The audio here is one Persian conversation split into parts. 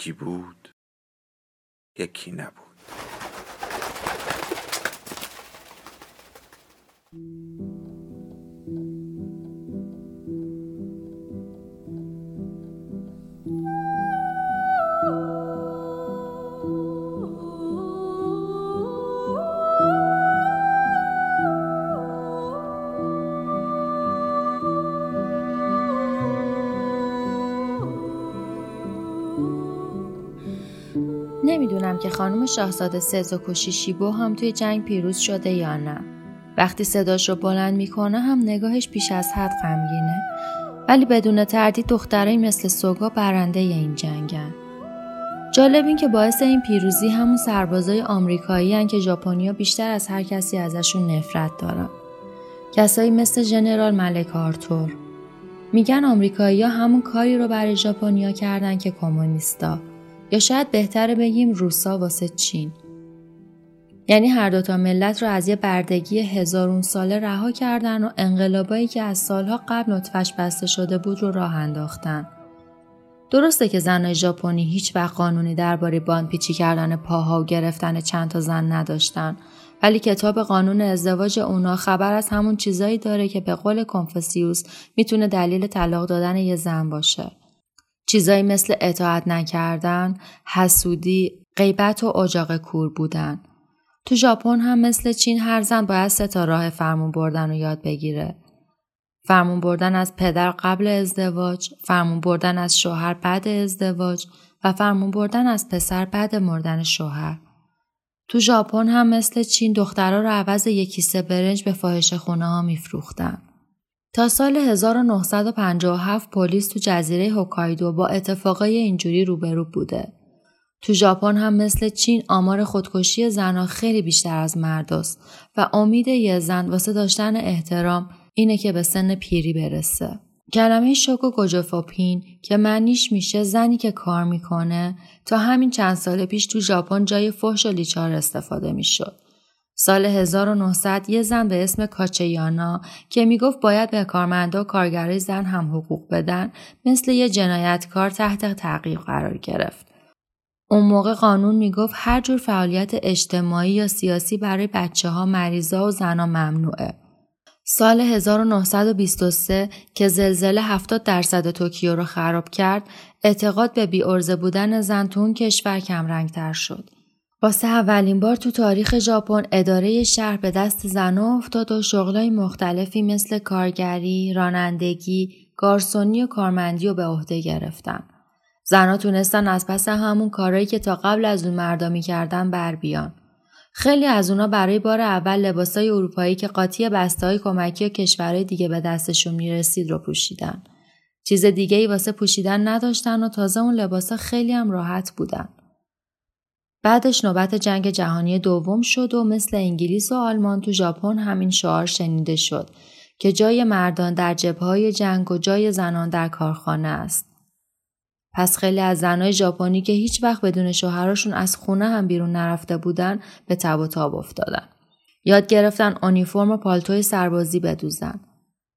یکی بود یکی نبود. که خانم شاهزاده سزوکو شیشیبو هم توی جنگ پیروز شده یا نه. وقتی صداش رو بلند می‌کنه هم نگاهش بیش از حد غمگینه. ولی بدون تردید دخترایی مثل سوگا برنده این جنگن. جالب این که باعث این پیروزی همون سربازای آمریکایی هن که ژاپنیا بیشتر از هر کسی ازشون نفرت دارن. کسایی مثل ژنرال ملک آرتور. میگن آمریکایی‌ها همون کاری رو برای ژاپنیا کردن که کمونیستا یا شاید بهتره بگیم روسا واسه چین. یعنی هر دوتا ملت رو از یه بردگی هزارون ساله رها کردن و انقلابایی که از سالها قبل نطفش بسته شده بود رو راه انداختن. درسته که زنای ژاپنی هیچ وقت قانونی درباره پیچی کردن پاها و گرفتن چند تا زن نداشتن ولی کتاب قانون ازدواج اونا خبر از همون چیزایی داره که به قول کنفسیوس می‌تونه دلیل طلاق دادن یه زن باشه. چیزایی مثل اطاعت نکردن، حسودی، غیبت و اجاق کور بودن. تو ژاپن هم مثل چین هر زن باید سه تا راه فرمون بردن رو یاد بگیره. فرمون بردن از پدر قبل ازدواج، فرمون بردن از شوهر بعد ازدواج و فرمون بردن از پسر بعد مردن شوهر. تو ژاپن هم مثل چین دخترها رو عوض یک کیسه برنج به فاحشه خونه ها میفروختن. تا سال 1957 پلیس تو جزیره هوکایدو با اتفاقای اینجوری روبرو بوده. تو ژاپن هم مثل چین آمار خودکشی زنها خیلی بیشتر از مرداست و امید یه زن واسه داشتن احترام اینه که به سن پیری برسه. کلمه شوکو گوجوفوپین که معنیش میشه زنی که کار می‌کنه تا همین چند سال پیش تو ژاپن جای فحش و لیچار استفاده می‌شد. سال 1900 یه زن به اسم کاچیانا که می‌گفت باید به کارمندا و کارگرای زن هم حقوق بدن مثل یه جنایتکار تحت تعقیب قرار گرفت. اون موقع قانون می‌گفت هر جور فعالیت اجتماعی یا سیاسی برای بچه ها مریضا و زنها ممنوعه. سال 1923 که زلزله 70 درصد توکیو رو خراب کرد، اعتقاد به بیارزه بودن زن تو اون کشور کمرنگتر شد. واسه اولین بار تو تاریخ ژاپن اداره شهر به دست زنها افتاد و شغلای مختلفی مثل کارگری، رانندگی، گارسونی و کارمندی رو به عهده گرفتن. زنها تونستن از پس همون کارهایی که تا قبل از اون مردا می‌کردن بر بیان. خیلی از اونا برای بار اول لباسای اروپایی که قاطی بسته‌های کمکی و کشورهای دیگه به دستشون می‌رسید رو پوشیدن. چیز دیگه ای واسه پوشیدن نداشتن و تازه اون لباسا خیلی هم راحت بودن. بعدش نوبت جنگ جهانی دوم شد و مثل انگلیس و آلمان تو ژاپن همین شعار شنیده شد که جای مردان در جبههای جنگ و جای زنان در کارخانه است. پس خیلی از زنای ژاپنی که هیچ وقت بدون شوهرشون از خونه هم بیرون نرفته بودن به تب و تاب افتادن. یاد گرفتن آنیفرم و پالتوی سربازی بدوزن.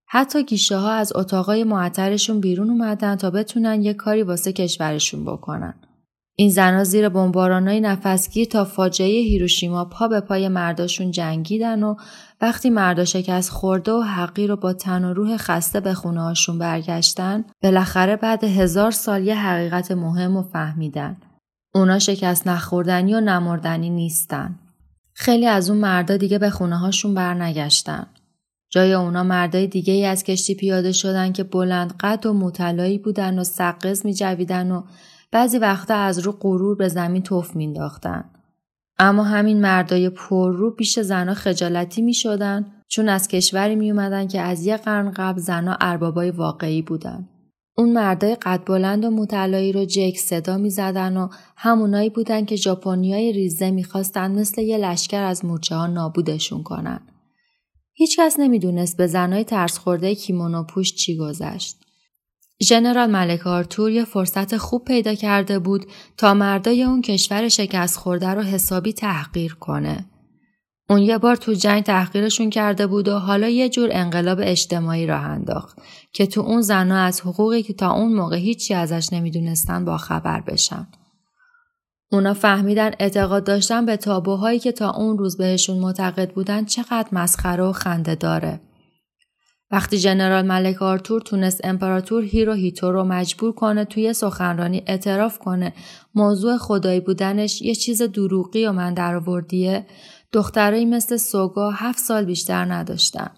حتی گیشه ها از اتاقای معطرشون بیرون اومدن تا بتونن یه کاری واسه کشورشون بکنن. این زنها زیر بمبارانای نفسگیر تا فاجعه هیروشیما پا به پای مرداشون جنگیدن و وقتی مردا شکست خورده و حقی رو با تن و روح خسته به خونه برگشتن بالاخره بعد هزار سال یه حقیقت مهم و فهمیدن. اونا شکست نخوردنی و نمردنی نیستن. خیلی از اون مردا دیگه به خونه هاشون برنگشتن. جای اونا مردای دیگه ای از کشتی پیاده شدن که بلند قد و مطلعی بودن و سقز می جویدن و بعضی وقتا از رو غرور به زمین توف مینداختن. اما همین مردای پر رو پیش زنها خجالتی می شدن چون از کشوری می اومدن که از یه قرن قبل زنا اربابای واقعی بودن. اون مردای قد بلند و مطلعی رو جک صدا می زدن و همونایی بودن که ژاپنیای ریزه می‌خواستن مثل یه لشکر از مورچه ها نابودشون کنن. هیچکس نمی‌دونست به زنای ترس خورده کیمونو پوش چی گذشت. ژنرال ملک آرتور یه فرصت خوب پیدا کرده بود تا مردای اون کشور شکست خورده رو حسابی تحقیر کنه. اون یه بار تو جنگ تحقیرشون کرده بود و حالا یه جور انقلاب اجتماعی راه انداخت که تو اون زنها از حقوقی که تا اون موقع هیچی ازش نمی‌دونستن با خبر بشن. اونا فهمیدن اعتقاد داشتن به تابوهایی که تا اون روز بهشون معتقد بودن چقدر مسخره و خنده داره. وقتی جنرال مک آرتور تونست امپراتور هیرو هیتو رو مجبور کنه توی سخنرانی اعتراف کنه موضوع خدایی بودنش یه چیز دروغی و من درآوردیه دخترایی مثل سوگا هفت سال بیشتر نداشتن.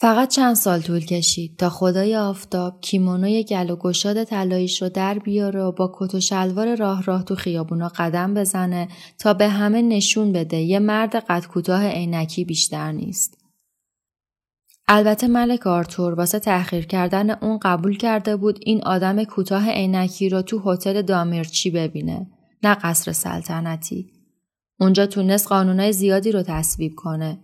فقط چند سال طول کشید تا خدای آفتاب کیمونوی گل و گشاد طلاییش رو در بیاره و با کت و شلوار راه راه تو خیابونا قدم بزنه تا به همه نشون بده یه مرد قد کوتاه عینکی بیشتر نیست. البته ملک آرتور واسه تأخیر کردن اون قبول کرده بود این آدم کوتاه عینکی رو تو هتل دامیرچی ببینه نه قصر سلطنتی. اونجا تونست قانونای زیادی رو تصویب کنه.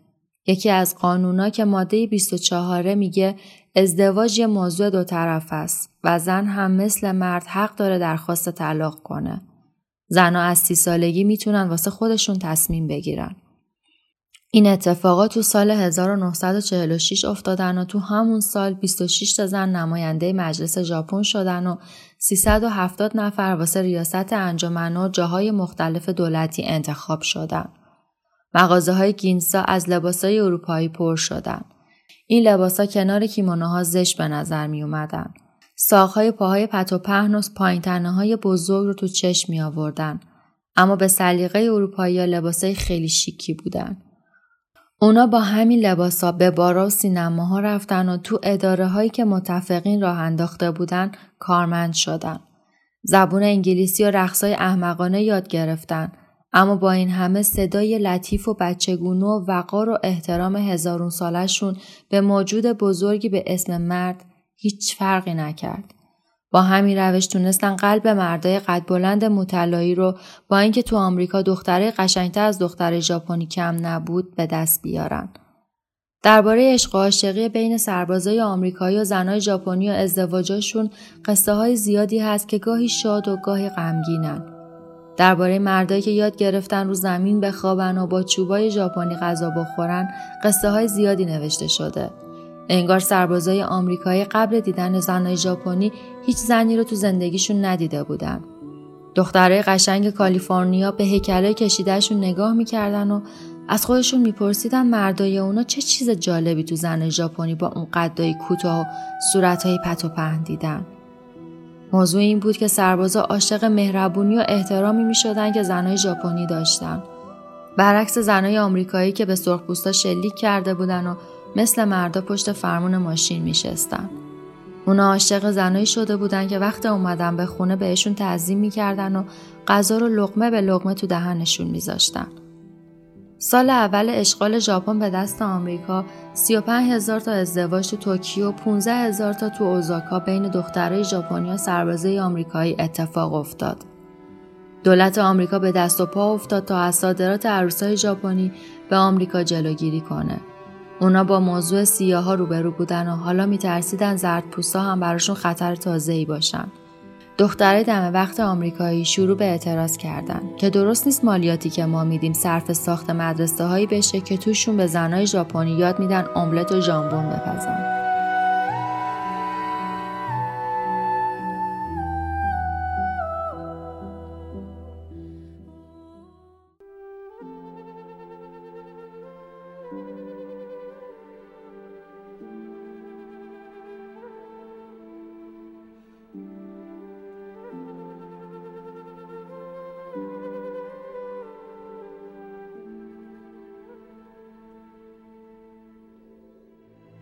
یکی از قانونا که ماده 24 میگه ازدواج یه موضوع دو طرف است و زن هم مثل مرد حق داره درخواست طلاق کنه. زنها از سی سالگی می‌تونن واسه خودشون تصمیم بگیرن. این اتفاقات تو سال 1946 افتادن و تو همون سال 26 تا زن نماینده مجلس ژاپن شدن و 370 نفر واسه ریاست انجمن و جاهای مختلف دولتی انتخاب شدن. مغازه های گینسا از لباس های اروپایی پر شدن. این لباس ها کنار کیمونوها زشت به نظر می اومدن. ساقهای پاهای پت و پهن و پایین های بزرگ رو تو چشم می آوردن. اما به سلیقه اروپایی ها لباس خیلی شیکی بودن. اونا با همین لباسا به بارا و سینماها رفتن و تو اداره هایی که متفقین راه انداخته بودن کارمند شدن. زبون انگلیسی و رقصای احمقانه یاد گرفتن اما با این همه صدای لطیف و بچگونو و وقار و احترام هزارون سالشون به موجود بزرگی به اسم مرد هیچ فرقی نکرد. با همین روش تونستن قلب مردای قد بلند مطلعی رو با اینکه تو آمریکا دختره قشنگتر از دختر ژاپنی کم نبود به دست بیارن. درباره عشق و عاشقی بین سربازای آمریکایی و زنای ژاپنی و ازدواجاشون قصه های زیادی هست که گاهی شاد و گاهی غمگینن. درباره مردایی که یاد گرفتن رو زمین بخوابن و با چوبای ژاپنی غذا بخورن قصه های زیادی نوشته شده. انگار سربازای آمریکایی قبل دیدن زنای ژاپنی هیچ زنی رو تو زندگیشون ندیده بودن. دخترای قشنگ کالیفرنیا به هیکلای کشیدهشون نگاه می‌کردن و از خودشون میپرسیدن مردای اونا چه چیز جالبی تو زن ژاپنی با اون قدای کوتاه و صورتهای پت و پهن دیدن. موضوع این بود که سربازا عاشق مهربونی و احترامی می‌شدن که زنای ژاپنی داشتن. برعکس زنای آمریکایی که به سرخپوستا شلیک کرده بودن و مثل مردا پشت فرمون ماشین میشستن. اونا عاشق زنایی شده بودن که وقت اومدن به خونه بهشون تعظیم می‌کردن و غذا رو لقمه به لقمه تو دهنشون میذاشتن. سال اول اشغال ژاپن به دست آمریکا 35 هزار تا ازدواج تو توکیو 15 هزار تا تو اوزاکا بین دخترای ژاپنی و سربازای آمریکایی اتفاق افتاد. دولت آمریکا به دست و پا افتاد تا از صادرات عروسای ژاپنی به آمریکا جلوگیری کنه. اونا با موضوع سیاها روبرو بودن و حالا میترسیدن زرد پوستا هم براشون خطر تازه‌ای باشن. دختره دم وقت آمریکایی شروع به اعتراض کردن که درست نیست مالیاتی که ما میدیم صرف ساخت مدرسه هایی بشه که توشون به زنای ژاپنی یاد میدن املت و ژامبون بپزن.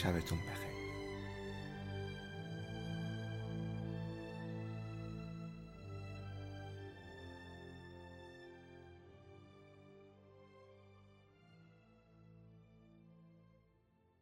sabes un peje.